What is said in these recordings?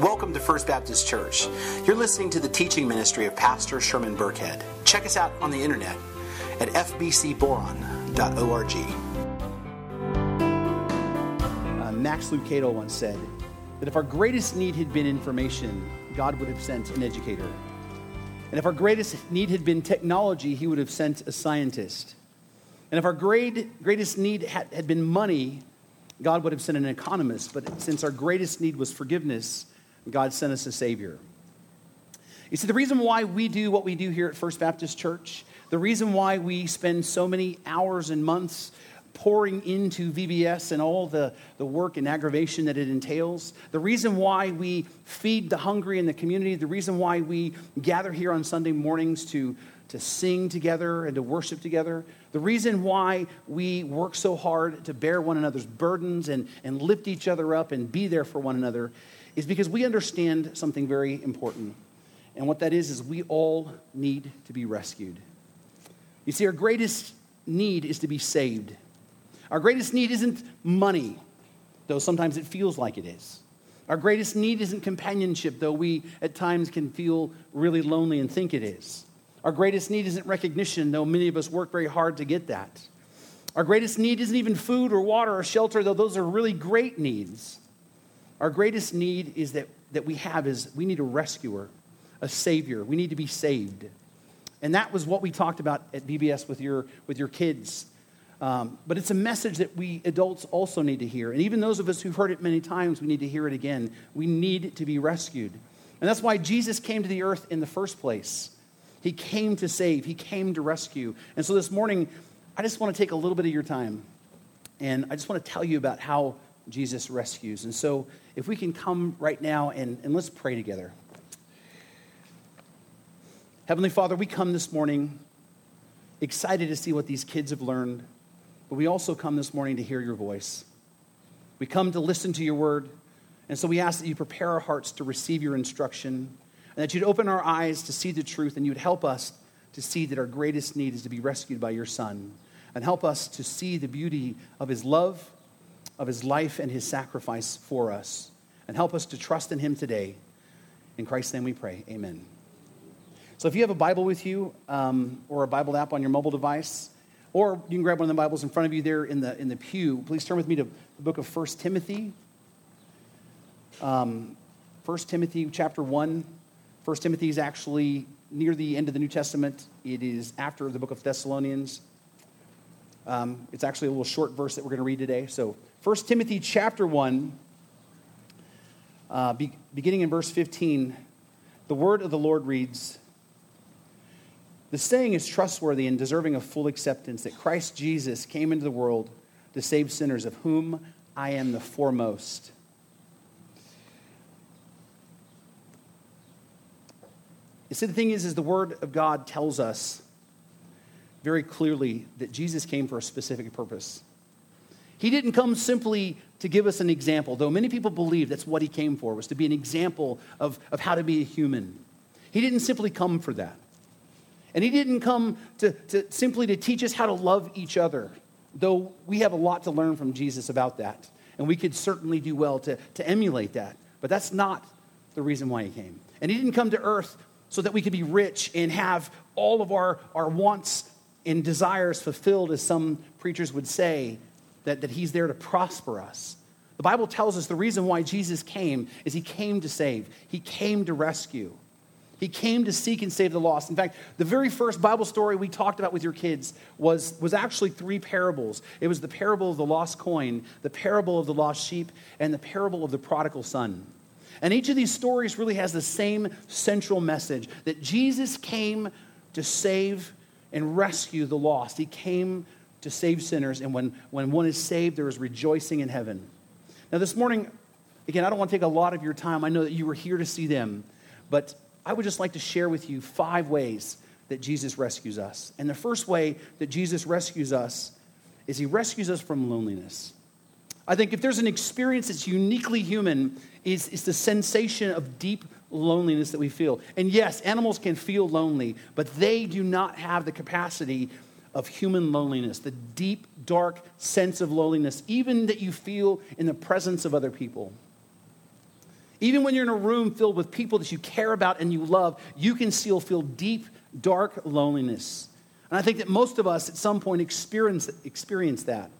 Welcome to First Baptist Church. You're listening to the teaching ministry of Pastor Sherman Burkhead. Check us out on the internet at fbcboron.org. Uh, Max Lucado once said that if our greatest need had been information, God would have sent an educator. And if our greatest need had been technology, he would have sent a scientist. And if our great, greatest need had, had been money, God would have sent an economist. But since our greatest need was forgiveness, God sent us a Savior. You see, the reason why we do what we do here at First Baptist Church, the reason why we spend so many hours and months pouring into VBS and all the, the work and aggravation that it entails, the reason why we feed the hungry in the community, the reason why we gather here on Sunday mornings to, to sing together and to worship together, the reason why we work so hard to bear one another's burdens and, and lift each other up and be there for one another is because we understand something very important. And what that is, is we all need to be rescued. You see, our greatest need is to be saved. Our greatest need isn't money, though sometimes it feels like it is. Our greatest need isn't companionship, though we at times can feel really lonely and think it is. Our greatest need isn't recognition, though many of us work very hard to get that. Our greatest need isn't even food or water or shelter, though those are really great needs. Our greatest need is that, that we have is we need a rescuer, a savior. We need to be saved. And that was what we talked about at VBS with your, with your kids. Um, but it's a message that we adults also need to hear. And even those of us who've heard it many times, we need to hear it again. We need to be rescued. And that's why Jesus came to the earth in the first place. He came to save, He came to rescue. And so this morning, I just want to take a little bit of your time. And I just want to tell you about how Jesus rescues. And so if we can come right now and, and let's pray together. Heavenly Father, we come this morning excited to see what these kids have learned, but we also come this morning to hear your voice. We come to listen to your word, and so we ask that you prepare our hearts to receive your instruction, and that you'd open our eyes to see the truth, and you'd help us to see that our greatest need is to be rescued by your Son, and help us to see the beauty of his love, of his life, and his sacrifice for us, and help us to trust in him today. In Christ's name we pray. Amen. So if you have a Bible with you um, or a Bible app on your mobile device, or you can grab one of the Bibles in front of you there in the, in the pew, please turn with me to the book of 1 Timothy. Um, 1 Timothy chapter 1. 1 Timothy is actually near the end of the New Testament. It is after the book of Thessalonians. Um, it's actually a little short verse that we're going to read today. So 1 Timothy chapter 1, uh, be, beginning in verse 15, the word of the Lord reads, the saying is trustworthy and deserving of full acceptance that Christ Jesus came into the world to save sinners, of whom I am the foremost. You see, the thing is, is the Word of God tells us very clearly that Jesus came for a specific purpose. He didn't come simply to give us an example, though many people believe that's what he came for, was to be an example of, of how to be a human. He didn't simply come for that. And he didn't come to, to simply to teach us how to love each other, though we have a lot to learn from Jesus about that. And we could certainly do well to, to emulate that. But that's not the reason why he came. And he didn't come to earth so that we could be rich and have all of our, our wants and desires fulfilled, as some preachers would say, that, that he's there to prosper us. The Bible tells us the reason why Jesus came is he came to save, he came to rescue. He came to seek and save the lost. In fact, the very first Bible story we talked about with your kids was, was actually three parables. It was the parable of the lost coin, the parable of the lost sheep, and the parable of the prodigal son. And each of these stories really has the same central message that Jesus came to save and rescue the lost. He came to save sinners, and when, when one is saved, there is rejoicing in heaven. Now, this morning, again, I don't want to take a lot of your time. I know that you were here to see them, but I would just like to share with you five ways that Jesus rescues us. And the first way that Jesus rescues us is he rescues us from loneliness. I think if there's an experience that's uniquely human, is, is the sensation of deep loneliness that we feel. And yes, animals can feel lonely, but they do not have the capacity of human loneliness, the deep, dark sense of loneliness, even that you feel in the presence of other people. Even when you're in a room filled with people that you care about and you love, you can still feel deep, dark loneliness. And I think that most of us at some point experience, experience that.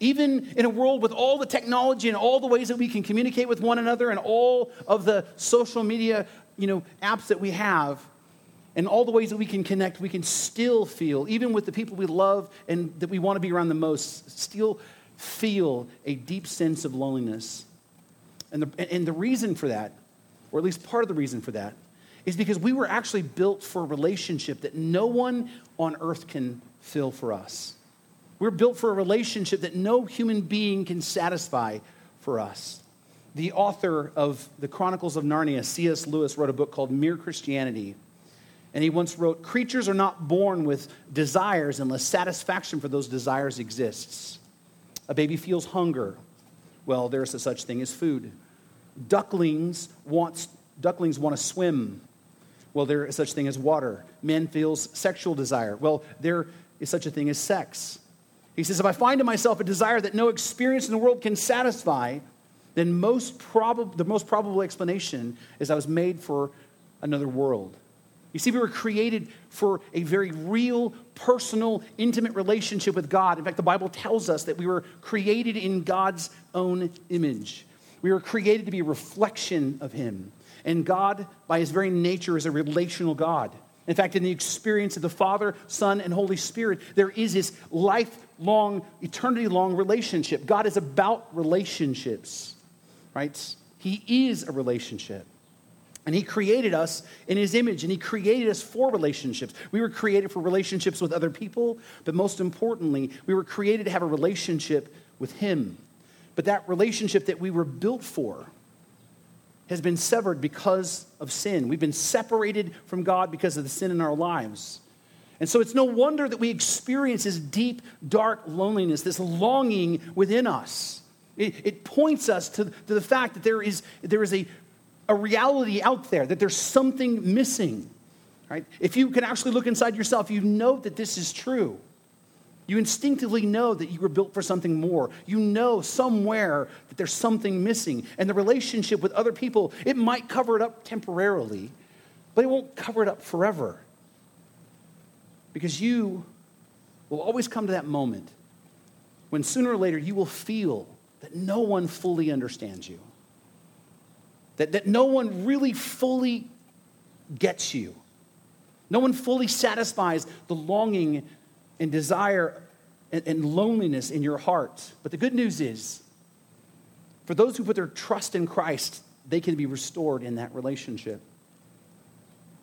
Even in a world with all the technology and all the ways that we can communicate with one another and all of the social media you know, apps that we have, and all the ways that we can connect, we can still feel, even with the people we love and that we want to be around the most, still feel a deep sense of loneliness. And the, and the reason for that, or at least part of the reason for that, is because we were actually built for a relationship that no one on earth can fill for us. We're built for a relationship that no human being can satisfy for us. The author of the Chronicles of Narnia, C.S. Lewis, wrote a book called Mere Christianity. And he once wrote Creatures are not born with desires unless satisfaction for those desires exists. A baby feels hunger. Well, there's a such thing as food. Ducklings, wants, ducklings want to swim. Well, there is such thing as water. Man feels sexual desire. Well, there is such a thing as sex. He says, if I find in myself a desire that no experience in the world can satisfy, then most prob- the most probable explanation is I was made for another world. You see, we were created for a very real, personal, intimate relationship with God. In fact, the Bible tells us that we were created in God's own image. We were created to be a reflection of Him. And God, by His very nature, is a relational God. In fact, in the experience of the Father, Son, and Holy Spirit, there is this lifelong, eternity long relationship. God is about relationships, right? He is a relationship. And he created us in his image, and he created us for relationships. We were created for relationships with other people, but most importantly, we were created to have a relationship with him. But that relationship that we were built for has been severed because of sin. We've been separated from God because of the sin in our lives. And so it's no wonder that we experience this deep, dark loneliness, this longing within us. It, it points us to, to the fact that there is, there is a a reality out there, that there's something missing. Right? If you can actually look inside yourself, you know that this is true. You instinctively know that you were built for something more. You know somewhere that there's something missing. And the relationship with other people, it might cover it up temporarily, but it won't cover it up forever. Because you will always come to that moment when sooner or later you will feel that no one fully understands you that, that no one really fully gets you. No one fully satisfies the longing and desire and, and loneliness in your heart. But the good news is, for those who put their trust in Christ, they can be restored in that relationship.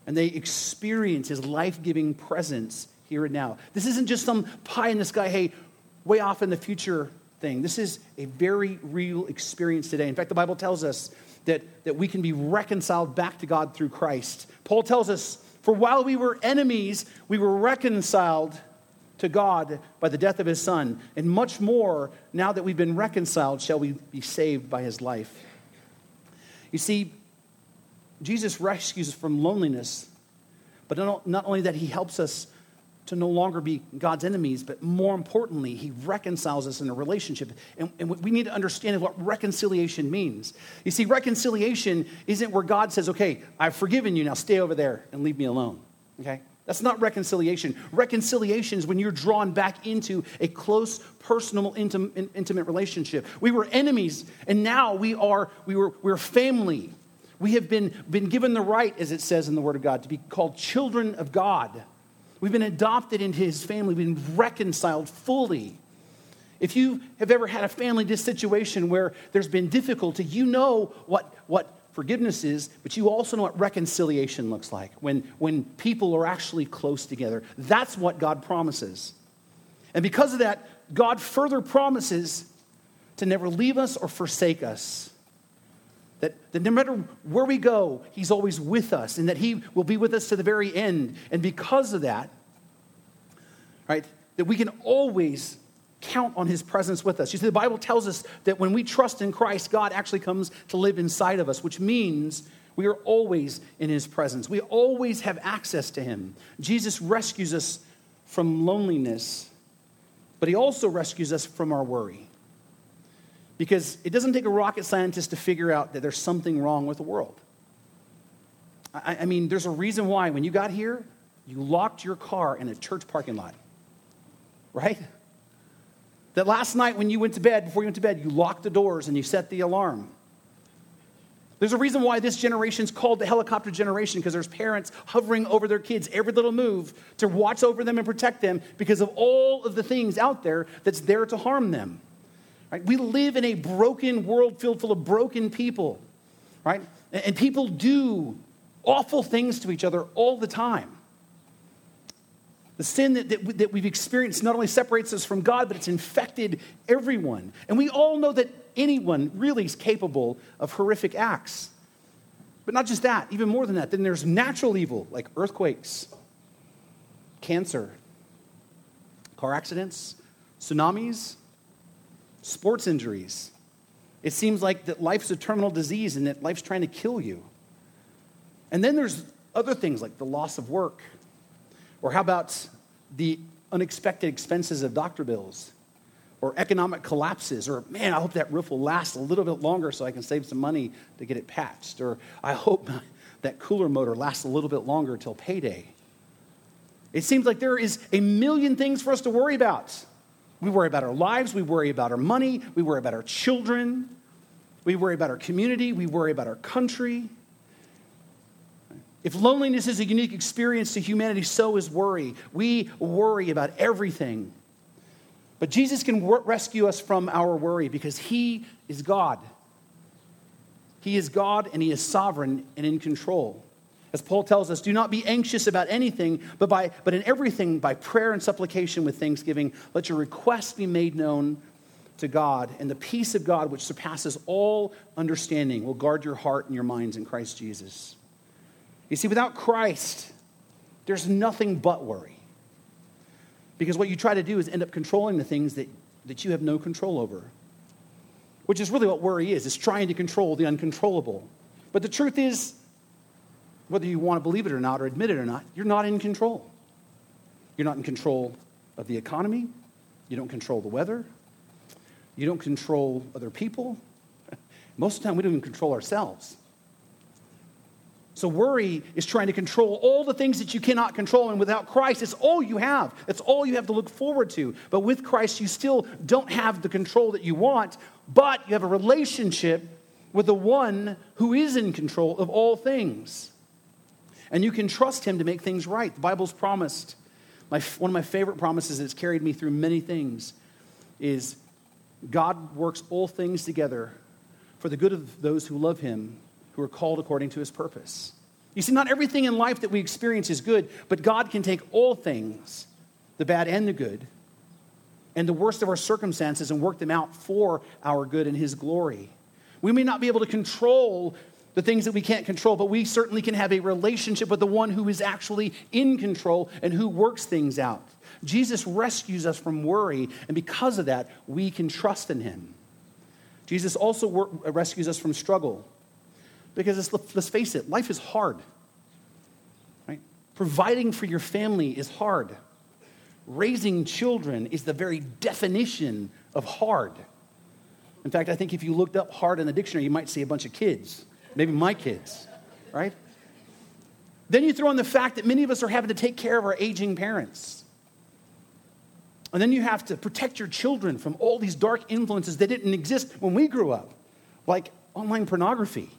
And they experience his life giving presence here and now. This isn't just some pie in the sky, hey, way off in the future thing. This is a very real experience today. In fact, the Bible tells us that, that we can be reconciled back to God through Christ. Paul tells us, For while we were enemies, we were reconciled to God by the death of his Son. And much more, now that we've been reconciled, shall we be saved by his life. You see, Jesus rescues us from loneliness, but not only that, he helps us to no longer be God's enemies, but more importantly, He reconciles us in a relationship. And, and, we need to understand what reconciliation means. You see, reconciliation isn't where God says, okay, I've forgiven you, now stay over there and leave me alone. Okay? That's not reconciliation. Reconciliation is when you're drawn back into a close, personal, intim- intimate relationship. We were enemies, and now we are we were, we're family. We have been, been given the right, as it says in the Word of God, to be called children of God. We've been adopted into his family, we've been reconciled fully. If you have ever had a family situation where there's been difficulty, you know what, what forgiveness is, but you also know what reconciliation looks like when, when people are actually close together. That's what God promises. And because of that, God further promises to never leave us or forsake us. That, that no matter where we go, He's always with us and that He will be with us to the very end. And because of that, right, that we can always count on His presence with us. You see, the Bible tells us that when we trust in Christ, God actually comes to live inside of us, which means we are always in His presence. We always have access to Him. Jesus rescues us from loneliness, but He also rescues us from our worry. Because it doesn't take a rocket scientist to figure out that there's something wrong with the world. I, I mean, there's a reason why when you got here, you locked your car in a church parking lot, right? That last night when you went to bed, before you went to bed, you locked the doors and you set the alarm. There's a reason why this generation is called the helicopter generation because there's parents hovering over their kids every little move to watch over them and protect them because of all of the things out there that's there to harm them. Right? We live in a broken world filled full of broken people, right? And people do awful things to each other all the time. The sin that, that, that, we've experienced not only separates us from God, but it's infected everyone. And we all know that anyone really is capable of horrific acts. But not just that, even more than that, then there's natural evil like earthquakes, cancer, car accidents, tsunamis, sports injuries. It seems like that life's a terminal disease and that life's trying to kill you. And then there's other things like the loss of work, or how about the unexpected expenses of doctor bills? Or economic collapses, or man, I hope that roof will last a little bit longer so I can save some money to get it patched. Or I hope that cooler motor lasts a little bit longer until payday. It seems like there is a million things for us to worry about. We worry about our lives, we worry about our money, we worry about our children, we worry about our community, we worry about our country. If loneliness is a unique experience to humanity, so is worry. We worry about everything. But Jesus can rescue us from our worry because He is God. He is God and He is sovereign and in control. As Paul tells us, do not be anxious about anything, but, by, but in everything, by prayer and supplication with thanksgiving, let your requests be made known to God, and the peace of God, which surpasses all understanding, will guard your heart and your minds in Christ Jesus. You see, without Christ, there's nothing but worry. Because what you try to do is end up controlling the things that, that you have no control over, which is really what worry is, is trying to control the uncontrollable. But the truth is, whether you want to believe it or not or admit it or not, you're not in control. You're not in control of the economy. You don't control the weather. You don't control other people. Most of the time, we don't even control ourselves. So worry is trying to control all the things that you cannot control. And without Christ, it's all you have. It's all you have to look forward to. But with Christ, you still don't have the control that you want, but you have a relationship with the one who is in control of all things. And you can trust him to make things right. The Bible's promised. My, one of my favorite promises that's carried me through many things is God works all things together for the good of those who love him who are called according to his purpose. You see, not everything in life that we experience is good, but God can take all things, the bad and the good, and the worst of our circumstances and work them out for our good and his glory. We may not be able to control the things that we can't control, but we certainly can have a relationship with the one who is actually in control and who works things out. Jesus rescues us from worry, and because of that, we can trust in him. Jesus also rescues us from struggle. Because let's face it, life is hard. Right? Providing for your family is hard. Raising children is the very definition of hard. In fact, I think if you looked up hard in the dictionary, you might see a bunch of kids, maybe my kids, right? Then you throw in the fact that many of us are having to take care of our aging parents. And then you have to protect your children from all these dark influences that didn't exist when we grew up, like online pornography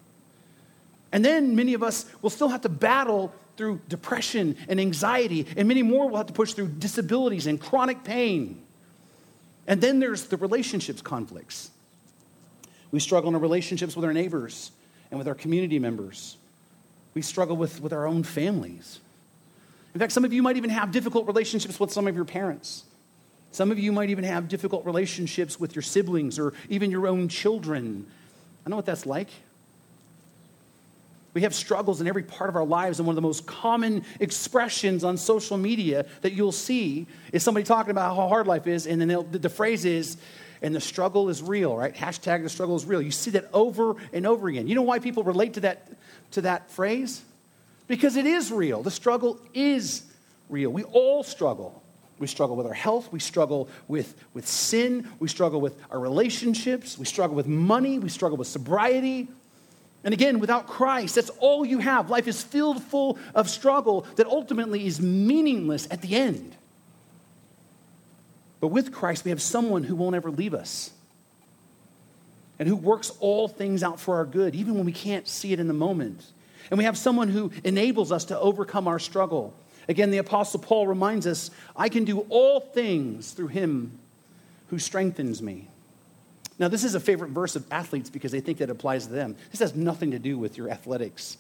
and then many of us will still have to battle through depression and anxiety, and many more will have to push through disabilities and chronic pain. And then there's the relationships conflicts. We struggle in our relationships with our neighbors and with our community members. We struggle with, with our own families. In fact, some of you might even have difficult relationships with some of your parents. Some of you might even have difficult relationships with your siblings or even your own children. I know what that's like. We have struggles in every part of our lives, and one of the most common expressions on social media that you'll see is somebody talking about how hard life is, and then the phrase is, and the struggle is real, right? Hashtag the struggle is real. You see that over and over again. You know why people relate to that, to that phrase? Because it is real. The struggle is real. We all struggle. We struggle with our health. We struggle with, with sin. We struggle with our relationships. We struggle with money. We struggle with sobriety. And again, without Christ, that's all you have. Life is filled full of struggle that ultimately is meaningless at the end. But with Christ, we have someone who won't ever leave us and who works all things out for our good, even when we can't see it in the moment. And we have someone who enables us to overcome our struggle. Again, the Apostle Paul reminds us I can do all things through him who strengthens me. Now, this is a favorite verse of athletes because they think that applies to them. This has nothing to do with your athletics.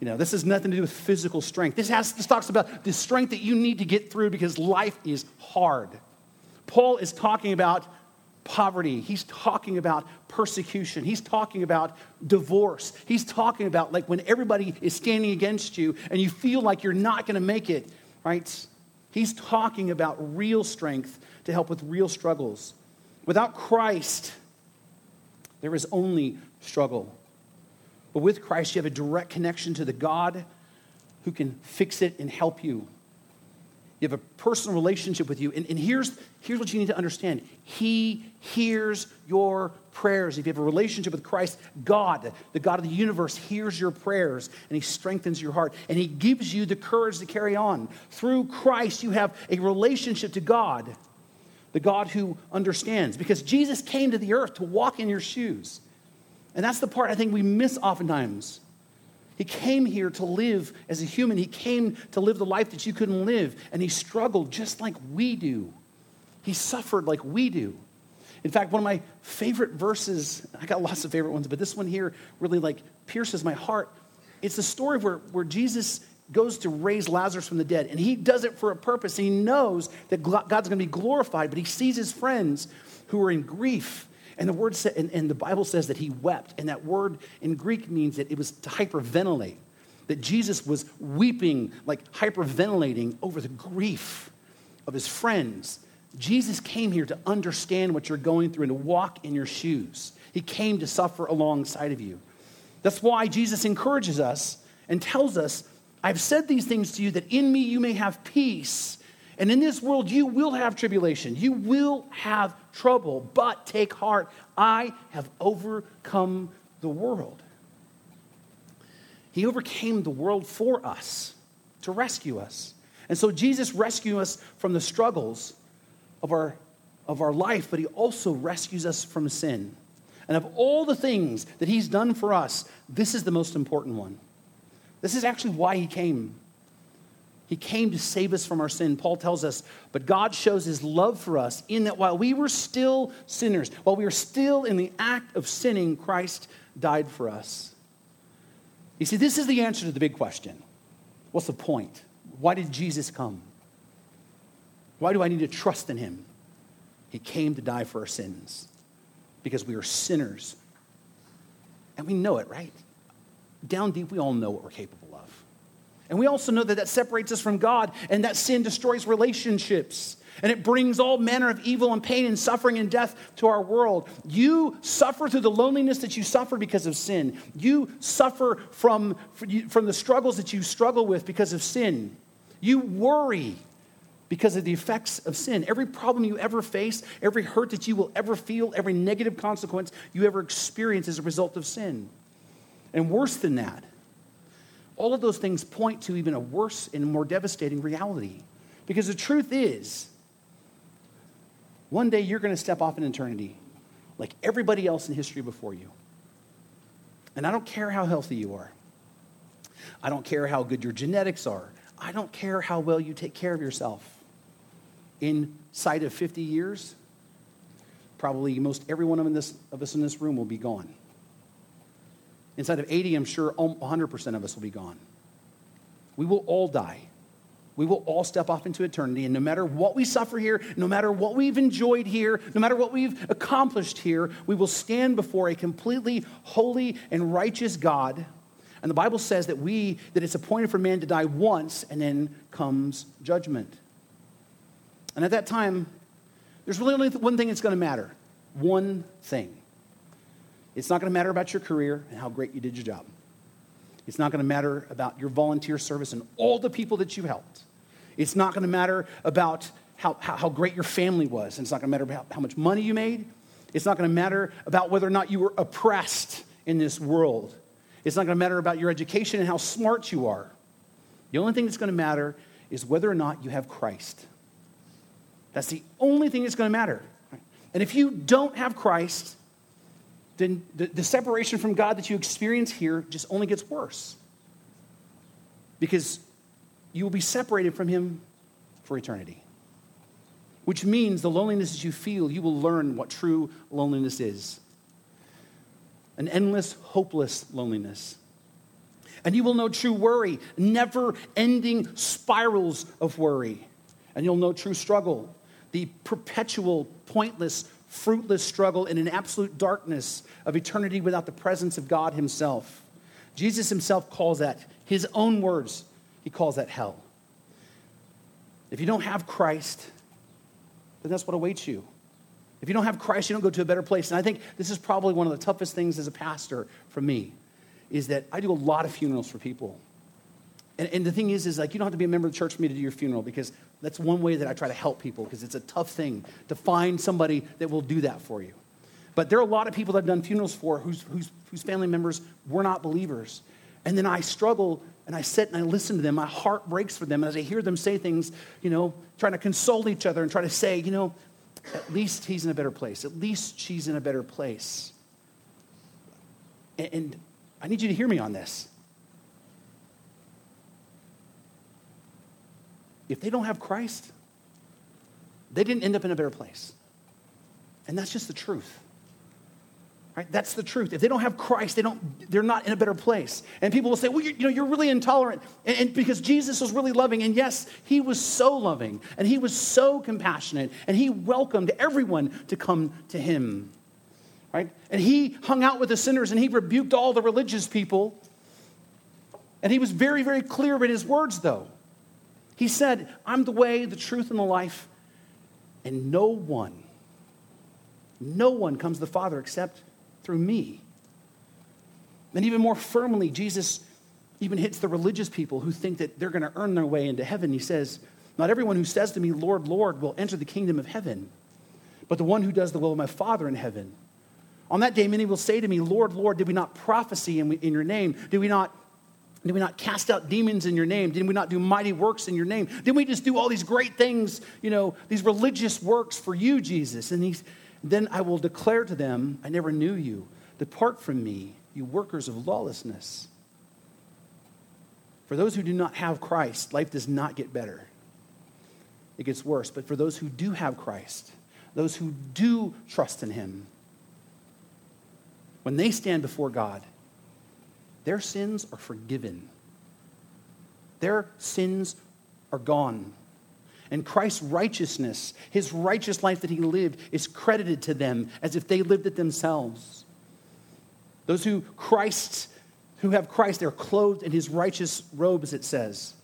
You know, this has nothing to do with physical strength. This, has, this talks about the strength that you need to get through because life is hard. Paul is talking about poverty. He's talking about persecution. He's talking about divorce. He's talking about like when everybody is standing against you and you feel like you're not going to make it, right? He's talking about real strength to help with real struggles. Without Christ, there is only struggle. But with Christ, you have a direct connection to the God who can fix it and help you. You have a personal relationship with you. And, and here's, here's what you need to understand He hears your prayers. If you have a relationship with Christ, God, the God of the universe, hears your prayers and He strengthens your heart and He gives you the courage to carry on. Through Christ, you have a relationship to God, the God who understands. Because Jesus came to the earth to walk in your shoes. And that's the part I think we miss oftentimes. He came here to live as a human. He came to live the life that you couldn't live. And he struggled just like we do. He suffered like we do. In fact, one of my favorite verses, I got lots of favorite ones, but this one here really like pierces my heart. It's the story where, where Jesus goes to raise Lazarus from the dead, and he does it for a purpose. He knows that God's going to be glorified, but he sees his friends who are in grief and the word sa- and, and the Bible says that he wept. And that word in Greek means that it was to hyperventilate. That Jesus was weeping, like hyperventilating over the grief of his friends. Jesus came here to understand what you're going through and to walk in your shoes. He came to suffer alongside of you. That's why Jesus encourages us and tells us, I've said these things to you that in me you may have peace. And in this world, you will have tribulation. You will have trouble, but take heart. I have overcome the world. He overcame the world for us to rescue us. And so Jesus rescues us from the struggles of our, of our life, but he also rescues us from sin. And of all the things that he's done for us, this is the most important one. This is actually why he came. He came to save us from our sin. Paul tells us, but God shows his love for us in that while we were still sinners, while we were still in the act of sinning, Christ died for us. You see, this is the answer to the big question What's the point? Why did Jesus come? Why do I need to trust in him? He came to die for our sins because we are sinners. And we know it, right? Down deep, we all know what we're capable of. and we also know that that separates us from God and that sin destroys relationships. And it brings all manner of evil and pain and suffering and death to our world. You suffer through the loneliness that you suffer because of sin. You suffer from, from the struggles that you struggle with because of sin. You worry because of the effects of sin. Every problem you ever face, every hurt that you will ever feel, every negative consequence you ever experience is a result of sin. And worse than that, all of those things point to even a worse and more devastating reality. Because the truth is, one day you're going to step off in eternity like everybody else in history before you. And I don't care how healthy you are. I don't care how good your genetics are. I don't care how well you take care of yourself. Inside of 50 years, probably most every one of, this, of us in this room will be gone. Inside of 80, I'm sure 100% of us will be gone. We will all die. We will all step off into eternity. And no matter what we suffer here, no matter what we've enjoyed here, no matter what we've accomplished here, we will stand before a completely holy and righteous God. And the Bible says that we that it's appointed for man to die once and then comes judgment. And at that time, there's really only one thing that's going to matter. One thing. It's not going to matter about your career and how great you did your job. It's not going to matter about your volunteer service and all the people that you helped. It's not going to matter about how, how, how great your family was. And it's not going to matter about how much money you made. It's not going to matter about whether or not you were oppressed in this world. It's not going to matter about your education and how smart you are. The only thing that's going to matter is whether or not you have Christ. That's the only thing that's going to matter. And if you don't have Christ, then the, the separation from God that you experience here just only gets worse. Because you will be separated from Him for eternity. Which means the loneliness that you feel, you will learn what true loneliness is an endless, hopeless loneliness. And you will know true worry, never ending spirals of worry. And you'll know true struggle, the perpetual, pointless, fruitless struggle in an absolute darkness of eternity without the presence of God Himself. Jesus Himself calls that, His own words, He calls that hell. If you don't have Christ, then that's what awaits you. If you don't have Christ, you don't go to a better place. And I think this is probably one of the toughest things as a pastor for me, is that I do a lot of funerals for people. And, and the thing is, is like you don't have to be a member of the church for me to do your funeral because that's one way that I try to help people because it's a tough thing to find somebody that will do that for you. But there are a lot of people that I've done funerals for whose, whose, whose family members were not believers. And then I struggle and I sit and I listen to them. My heart breaks for them as I hear them say things, you know, trying to console each other and try to say, you know, at least he's in a better place. At least she's in a better place. And, and I need you to hear me on this. If they don't have Christ, they didn't end up in a better place. And that's just the truth. Right? That's the truth. If they don't have Christ, they don't, they're not in a better place. And people will say, well, you know, you're really intolerant. And, and, because Jesus was really loving. And yes, he was so loving. And he was so compassionate. And he welcomed everyone to come to him. Right? And he hung out with the sinners and he rebuked all the religious people. And he was very, very clear in his words, though. He said, I'm the way, the truth, and the life, and no one, no one comes to the Father except through me. And even more firmly, Jesus even hits the religious people who think that they're going to earn their way into heaven. He says, Not everyone who says to me, Lord, Lord, will enter the kingdom of heaven, but the one who does the will of my Father in heaven. On that day, many will say to me, Lord, Lord, did we not prophesy in, in your name? Did we not did we not cast out demons in your name? Did we not do mighty works in your name? Did we just do all these great things, you know, these religious works for you, Jesus? And he's, then I will declare to them, I never knew you. Depart from me, you workers of lawlessness. For those who do not have Christ, life does not get better. It gets worse. But for those who do have Christ, those who do trust in him, when they stand before God, their sins are forgiven. Their sins are gone. And Christ's righteousness, his righteous life that he lived, is credited to them as if they lived it themselves. Those who Christ, who have Christ, they're clothed in his righteous robes, it says.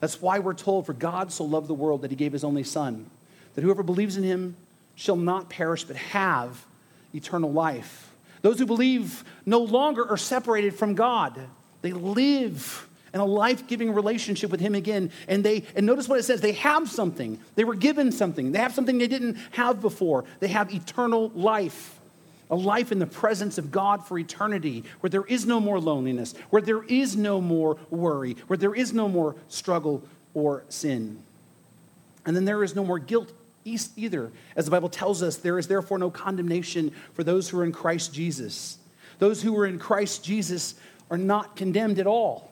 That's why we're told, for God so loved the world that he gave his only Son, that whoever believes in him shall not perish but have eternal life. Those who believe no longer are separated from God. They live in a life-giving relationship with him again and they and notice what it says they have something. They were given something. They have something they didn't have before. They have eternal life a life in the presence of God for eternity where there is no more loneliness where there is no more worry where there is no more struggle or sin. And then there is no more guilt either. As the Bible tells us, there is therefore no condemnation for those who are in Christ Jesus. Those who are in Christ Jesus are not condemned at all.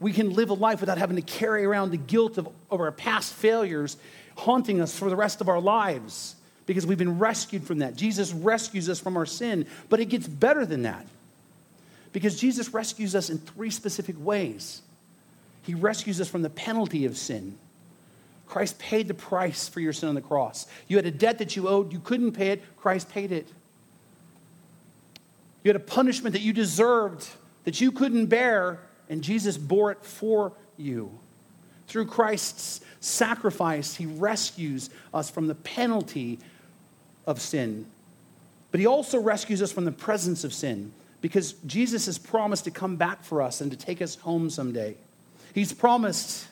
We can live a life without having to carry around the guilt of, of our past failures haunting us for the rest of our lives because we've been rescued from that. Jesus rescues us from our sin, but it gets better than that because Jesus rescues us in three specific ways. He rescues us from the penalty of sin. Christ paid the price for your sin on the cross. You had a debt that you owed, you couldn't pay it, Christ paid it. You had a punishment that you deserved that you couldn't bear, and Jesus bore it for you. Through Christ's sacrifice, he rescues us from the penalty of sin. But he also rescues us from the presence of sin because Jesus has promised to come back for us and to take us home someday. He's promised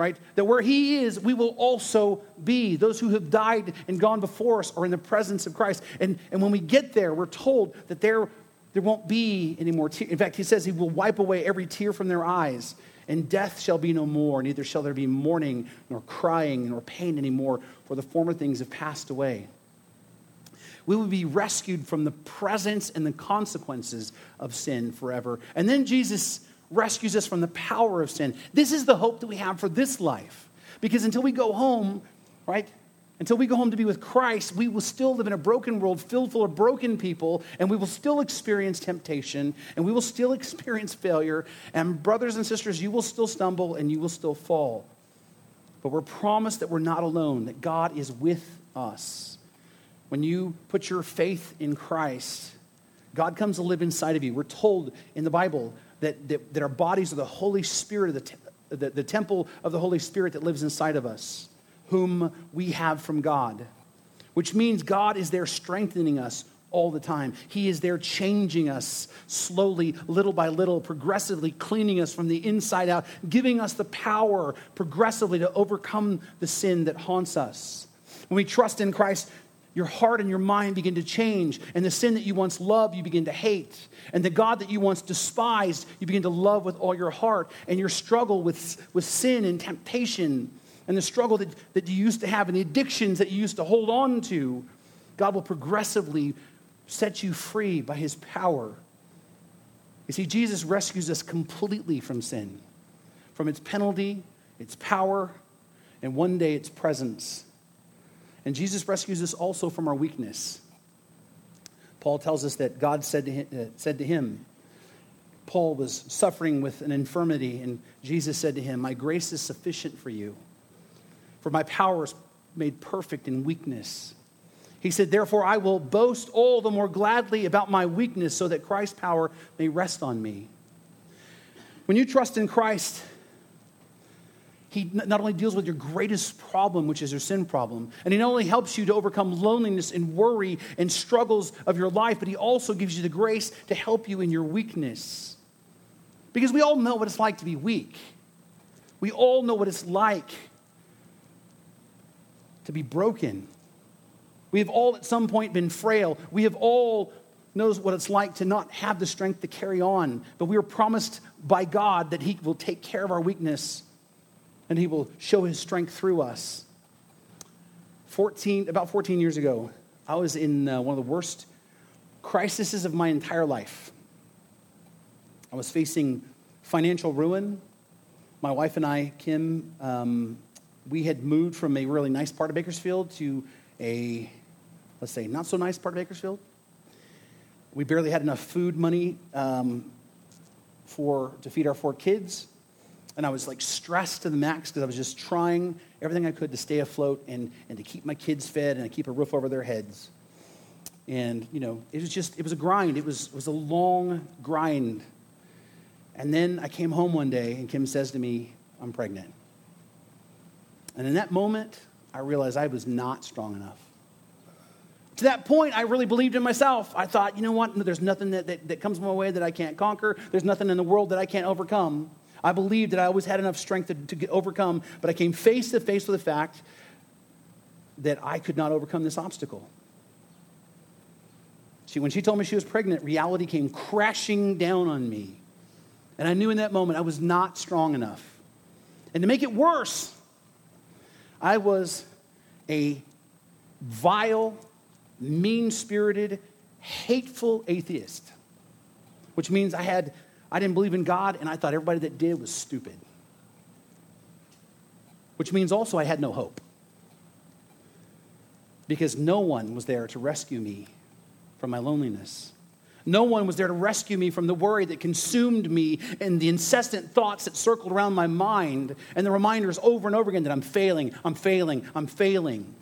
right? That where he is, we will also be. Those who have died and gone before us are in the presence of Christ. And, and when we get there, we're told that there, there won't be any more tears. In fact, he says he will wipe away every tear from their eyes, and death shall be no more, neither shall there be mourning, nor crying, nor pain anymore, for the former things have passed away. We will be rescued from the presence and the consequences of sin forever. And then Jesus rescues us from the power of sin. This is the hope that we have for this life. Because until we go home, right? Until we go home to be with Christ, we will still live in a broken world filled full of broken people, and we will still experience temptation, and we will still experience failure. And, brothers and sisters, you will still stumble and you will still fall. But we're promised that we're not alone, that God is with us. When you put your faith in Christ, God comes to live inside of you. We're told in the Bible that, that, that our bodies are the Holy Spirit, of the, the, the temple of the Holy Spirit that lives inside of us, whom we have from God, which means God is there strengthening us all the time. He is there changing us slowly, little by little, progressively cleaning us from the inside out, giving us the power progressively to overcome the sin that haunts us. When we trust in Christ, your heart and your mind begin to change, and the sin that you once loved, you begin to hate. And the God that you once despised, you begin to love with all your heart. And your struggle with, with sin and temptation, and the struggle that, that you used to have, and the addictions that you used to hold on to, God will progressively set you free by his power. You see, Jesus rescues us completely from sin, from its penalty, its power, and one day its presence. And Jesus rescues us also from our weakness. Paul tells us that God said to him, uh, said to him Paul was suffering with an infirmity, and Jesus said to him, My grace is sufficient for you, for my power is made perfect in weakness. He said, Therefore, I will boast all the more gladly about my weakness, so that Christ's power may rest on me. When you trust in Christ, he not only deals with your greatest problem, which is your sin problem, and He not only helps you to overcome loneliness and worry and struggles of your life, but He also gives you the grace to help you in your weakness. Because we all know what it's like to be weak. We all know what it's like to be broken. We have all at some point been frail. We have all knows what it's like to not have the strength to carry on. But we are promised by God that He will take care of our weakness and he will show his strength through us. 14, about 14 years ago, I was in uh, one of the worst crises of my entire life. I was facing financial ruin. My wife and I, Kim, um, we had moved from a really nice part of Bakersfield to a, let's say, not so nice part of Bakersfield. We barely had enough food money um, for, to feed our four kids and I was like stressed to the max because I was just trying everything I could to stay afloat and, and to keep my kids fed and to keep a roof over their heads. And, you know, it was just, it was a grind. It was, it was a long grind. And then I came home one day and Kim says to me, I'm pregnant. And in that moment, I realized I was not strong enough. To that point, I really believed in myself. I thought, you know what? There's nothing that, that, that comes my way that I can't conquer. There's nothing in the world that I can't overcome. I believed that I always had enough strength to, to overcome, but I came face to face with the fact that I could not overcome this obstacle. See, when she told me she was pregnant, reality came crashing down on me. And I knew in that moment I was not strong enough. And to make it worse, I was a vile, mean spirited, hateful atheist, which means I had I didn't believe in God, and I thought everybody that did was stupid. Which means also I had no hope. Because no one was there to rescue me from my loneliness. No one was there to rescue me from the worry that consumed me and the incessant thoughts that circled around my mind and the reminders over and over again that I'm failing, I'm failing, I'm failing.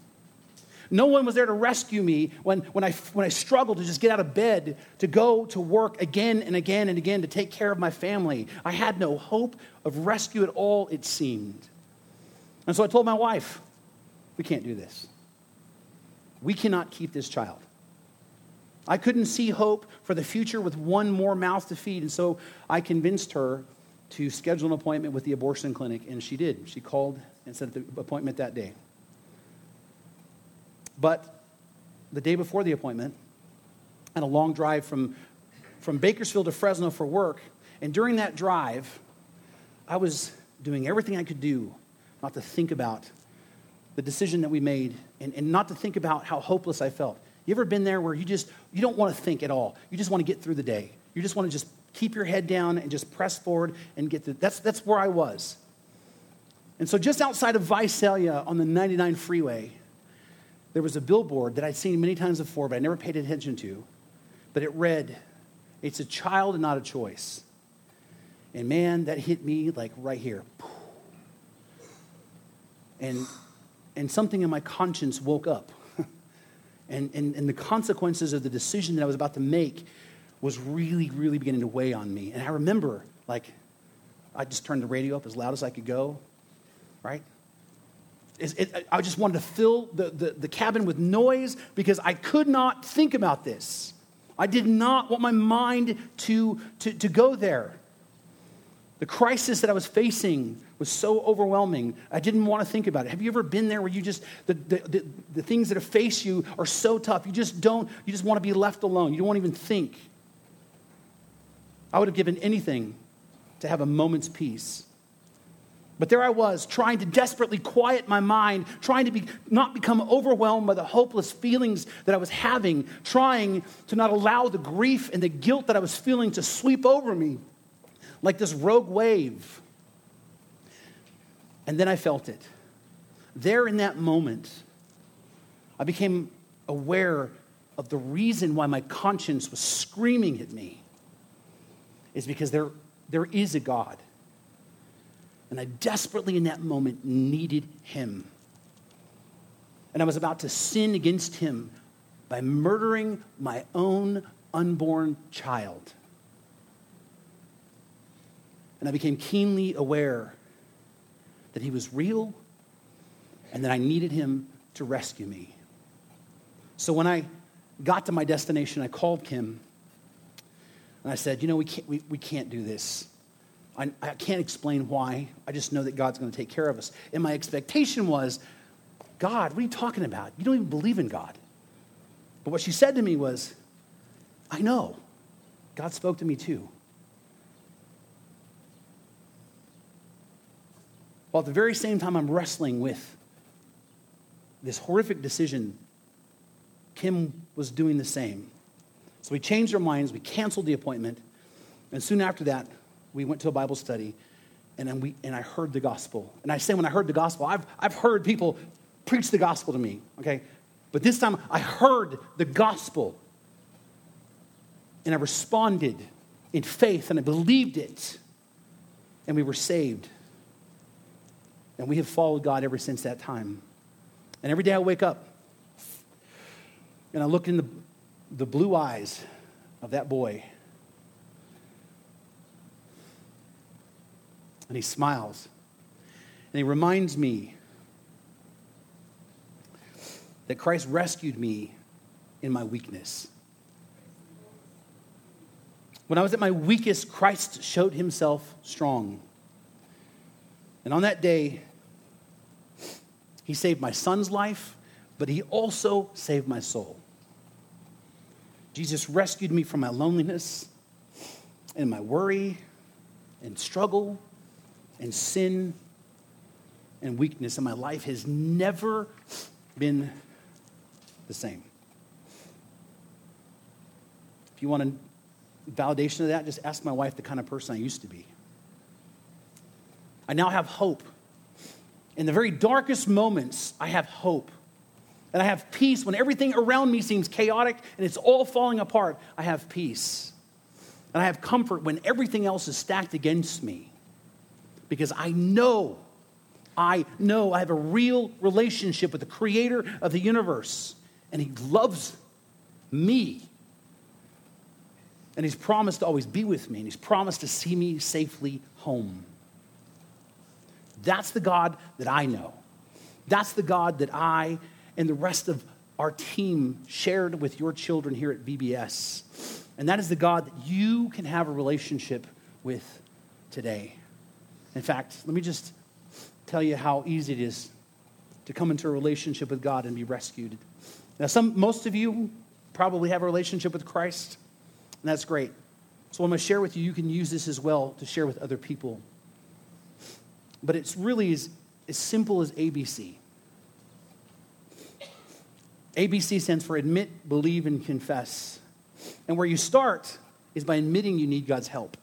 No one was there to rescue me when, when, I, when I struggled to just get out of bed to go to work again and again and again to take care of my family. I had no hope of rescue at all, it seemed. And so I told my wife, we can't do this. We cannot keep this child. I couldn't see hope for the future with one more mouth to feed. And so I convinced her to schedule an appointment with the abortion clinic, and she did. She called and set the appointment that day. But the day before the appointment, and a long drive from, from Bakersfield to Fresno for work, and during that drive, I was doing everything I could do not to think about the decision that we made and, and not to think about how hopeless I felt. You ever been there where you just you don't want to think at all? You just want to get through the day. You just want to just keep your head down and just press forward and get through. That's that's where I was. And so just outside of Visalia on the 99 freeway, there was a billboard that I'd seen many times before, but I never paid attention to. But it read, It's a child and not a choice. And man, that hit me like right here. And, and something in my conscience woke up. and, and, and the consequences of the decision that I was about to make was really, really beginning to weigh on me. And I remember, like, I just turned the radio up as loud as I could go, right? It, I just wanted to fill the, the, the cabin with noise because I could not think about this. I did not want my mind to, to, to go there. The crisis that I was facing was so overwhelming, I didn't want to think about it. Have you ever been there where you just, the, the, the, the things that face you are so tough, you just don't, you just want to be left alone. You don't want to even think. I would have given anything to have a moment's peace. But there I was, trying to desperately quiet my mind, trying to be, not become overwhelmed by the hopeless feelings that I was having, trying to not allow the grief and the guilt that I was feeling to sweep over me like this rogue wave. And then I felt it. There in that moment, I became aware of the reason why my conscience was screaming at me is because there, there is a God and I desperately, in that moment, needed him. And I was about to sin against him by murdering my own unborn child. And I became keenly aware that he was real and that I needed him to rescue me. So when I got to my destination, I called Kim and I said, You know, we can't, we, we can't do this. I, I can't explain why. I just know that God's going to take care of us. And my expectation was, God, what are you talking about? You don't even believe in God. But what she said to me was, I know. God spoke to me too. While at the very same time I'm wrestling with this horrific decision, Kim was doing the same. So we changed our minds, we canceled the appointment, and soon after that, we went to a Bible study, and, then we, and I heard the gospel. And I say, when I heard the gospel, I've, I've heard people preach the gospel to me, okay? But this time I heard the gospel, and I responded in faith, and I believed it, and we were saved. And we have followed God ever since that time. And every day I wake up and I look in the, the blue eyes of that boy And he smiles. And he reminds me that Christ rescued me in my weakness. When I was at my weakest, Christ showed himself strong. And on that day, he saved my son's life, but he also saved my soul. Jesus rescued me from my loneliness and my worry and struggle and sin and weakness, and my life has never been the same. If you want a validation of that, just ask my wife the kind of person I used to be. I now have hope. In the very darkest moments, I have hope. And I have peace when everything around me seems chaotic and it's all falling apart. I have peace. And I have comfort when everything else is stacked against me because I know, I know I have a real relationship with the creator of the universe, and he loves me. And he's promised to always be with me, and he's promised to see me safely home. That's the God that I know. That's the God that I and the rest of our team shared with your children here at VBS. And that is the God that you can have a relationship with today. In fact, let me just tell you how easy it is to come into a relationship with God and be rescued. Now, some, most of you probably have a relationship with Christ, and that's great. So, I'm going to share with you, you can use this as well to share with other people. But it's really as, as simple as ABC. ABC stands for admit, believe, and confess. And where you start is by admitting you need God's help,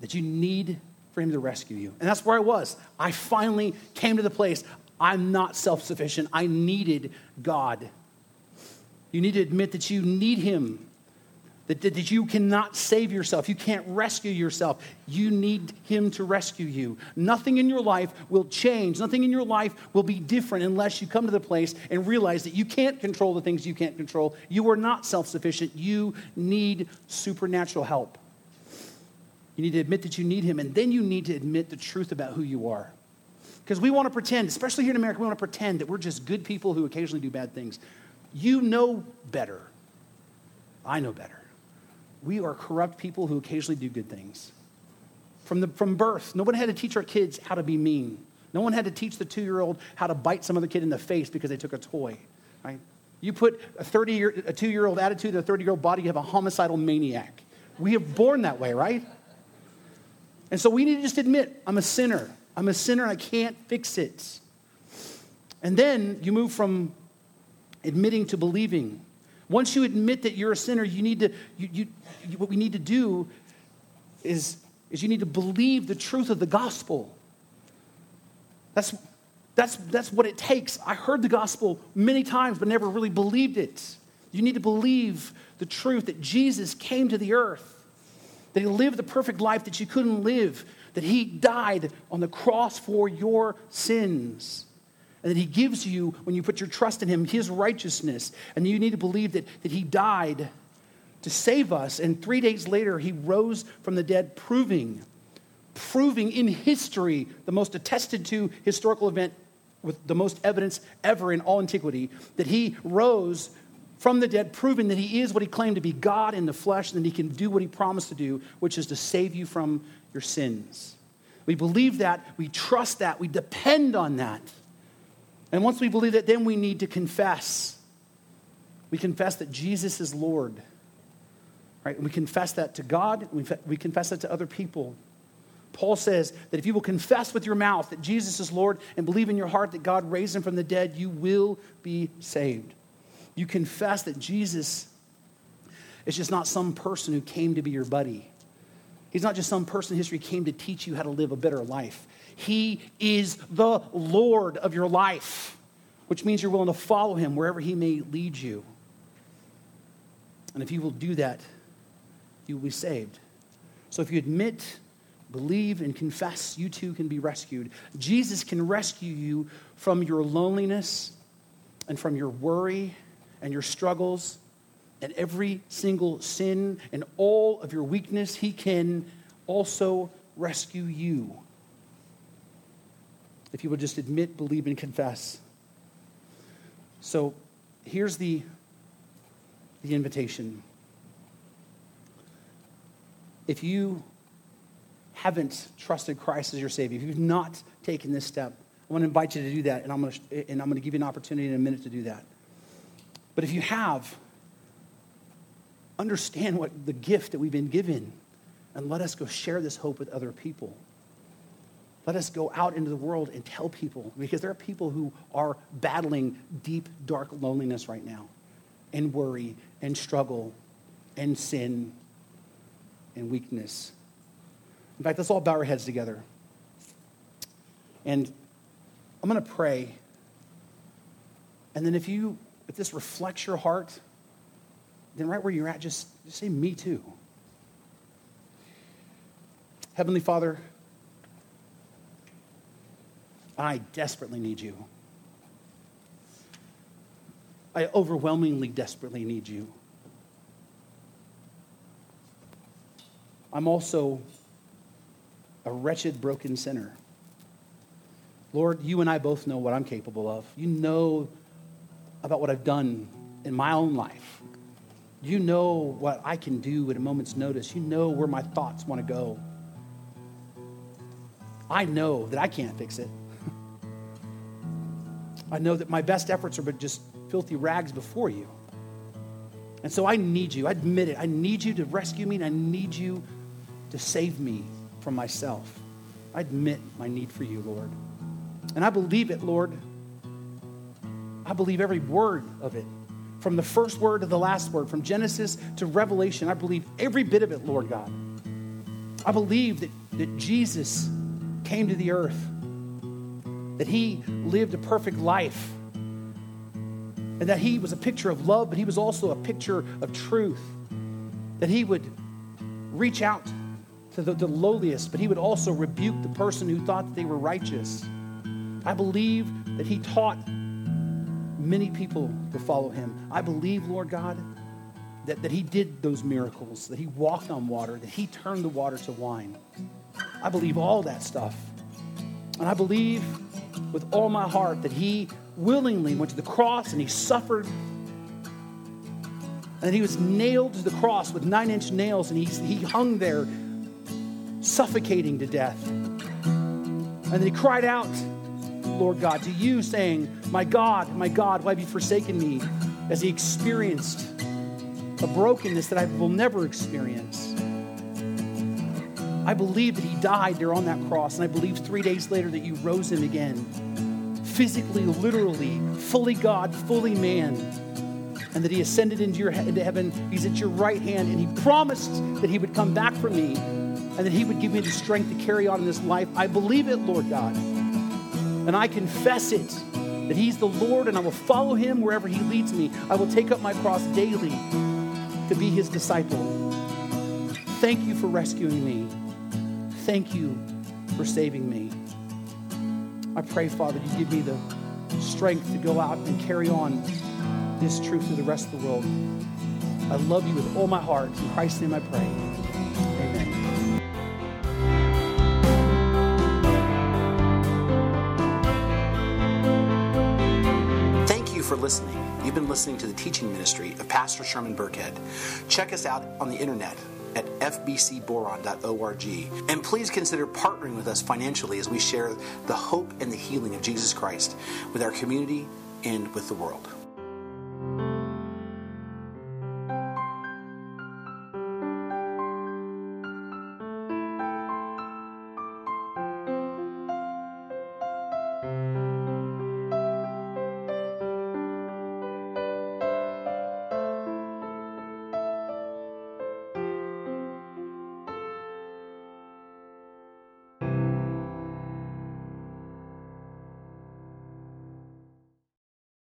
that you need for Him to rescue you. And that's where I was. I finally came to the place I'm not self sufficient, I needed God. You need to admit that you need Him that, that, that you cannot save yourself. You can't rescue yourself. You need Him to rescue you. Nothing in your life will change. Nothing in your life will be different unless you come to the place and realize that you can't control the things you can't control. You are not self sufficient. You need supernatural help. You need to admit that you need Him, and then you need to admit the truth about who you are. Because we want to pretend, especially here in America, we want to pretend that we're just good people who occasionally do bad things. You know better. I know better we are corrupt people who occasionally do good things. From, the, from birth, no one had to teach our kids how to be mean. No one had to teach the two year old how to bite some other kid in the face because they took a toy. Right? You put a 30 year, a two year old attitude in a 30 year old body, you have a homicidal maniac. We are born that way, right? And so we need to just admit, I'm a sinner. I'm a sinner I can't fix it. And then you move from admitting to believing. Once you admit that you're a sinner, you need to, you, you, what we need to do is, is you need to believe the truth of the gospel. That's, that's, that's what it takes. I heard the gospel many times, but never really believed it. You need to believe the truth that Jesus came to the earth, that he lived the perfect life that you couldn't live, that he died on the cross for your sins and that he gives you, when you put your trust in him, his righteousness. And you need to believe that, that he died to save us. And three days later, he rose from the dead, proving, proving in history the most attested to historical event with the most evidence ever in all antiquity that he rose from the dead, proving that he is what he claimed to be God in the flesh, and that he can do what he promised to do, which is to save you from your sins. We believe that, we trust that, we depend on that. And once we believe that, then we need to confess. We confess that Jesus is Lord. Right? And we confess that to God, we confess that to other people. Paul says that if you will confess with your mouth that Jesus is Lord and believe in your heart that God raised him from the dead, you will be saved. You confess that Jesus is just not some person who came to be your buddy. He's not just some person in history came to teach you how to live a better life. He is the Lord of your life, which means you're willing to follow him wherever he may lead you. And if you will do that, you will be saved. So if you admit, believe, and confess, you too can be rescued. Jesus can rescue you from your loneliness and from your worry and your struggles and every single sin and all of your weakness. He can also rescue you if you will just admit, believe, and confess. So here's the, the invitation. If you haven't trusted Christ as your Savior, if you've not taken this step, I want to invite you to do that, and I'm going to, and I'm going to give you an opportunity in a minute to do that. But if you have, understand what the gift that we've been given, and let us go share this hope with other people. Let us go out into the world and tell people, because there are people who are battling deep, dark loneliness right now, and worry, and struggle, and sin, and weakness. In fact, let's all bow our heads together. And I'm going to pray. And then if you if this reflects your heart, then right where you're at, just, just say, Me too. Heavenly Father, I desperately need you. I overwhelmingly desperately need you. I'm also a wretched, broken sinner. Lord, you and I both know what I'm capable of. You know about what I've done in my own life. You know what I can do at a moment's notice. You know where my thoughts want to go. I know that I can't fix it. I know that my best efforts are but just filthy rags before you. And so I need you. I admit it. I need you to rescue me, and I need you to save me from myself. I admit my need for you, Lord. And I believe it, Lord. I believe every word of it. From the first word to the last word, from Genesis to Revelation, I believe every bit of it, Lord God. I believe that, that Jesus came to the earth, that he lived a perfect life, and that he was a picture of love, but he was also a picture of truth. That he would reach out to the, the lowliest, but he would also rebuke the person who thought that they were righteous. I believe that he taught many people to follow him. I believe, Lord God, that, that he did those miracles, that he walked on water, that he turned the water to wine. I believe all that stuff. And I believe with all my heart that he willingly went to the cross and he suffered. And he was nailed to the cross with nine inch nails and he, he hung there suffocating to death. And then he cried out, Lord God, to you, saying, My God, my God, why have you forsaken me? As he experienced a brokenness that I will never experience. I believe that he died there on that cross, and I believe three days later that you rose him again physically, literally, fully God, fully man, and that He ascended into, your, into heaven. He's at your right hand, and He promised that He would come back for me and that He would give me the strength to carry on in this life. I believe it, Lord God. And I confess it that He's the Lord, and I will follow Him wherever He leads me. I will take up my cross daily to be His disciple. Thank you for rescuing me. Thank you for saving me. I pray, Father, you give me the strength to go out and carry on this truth to the rest of the world. I love you with all my heart. In Christ's name I pray. Listening. You've been listening to the teaching ministry of Pastor Sherman Burkhead. Check us out on the internet at fbcboron.org. And please consider partnering with us financially as we share the hope and the healing of Jesus Christ with our community and with the world.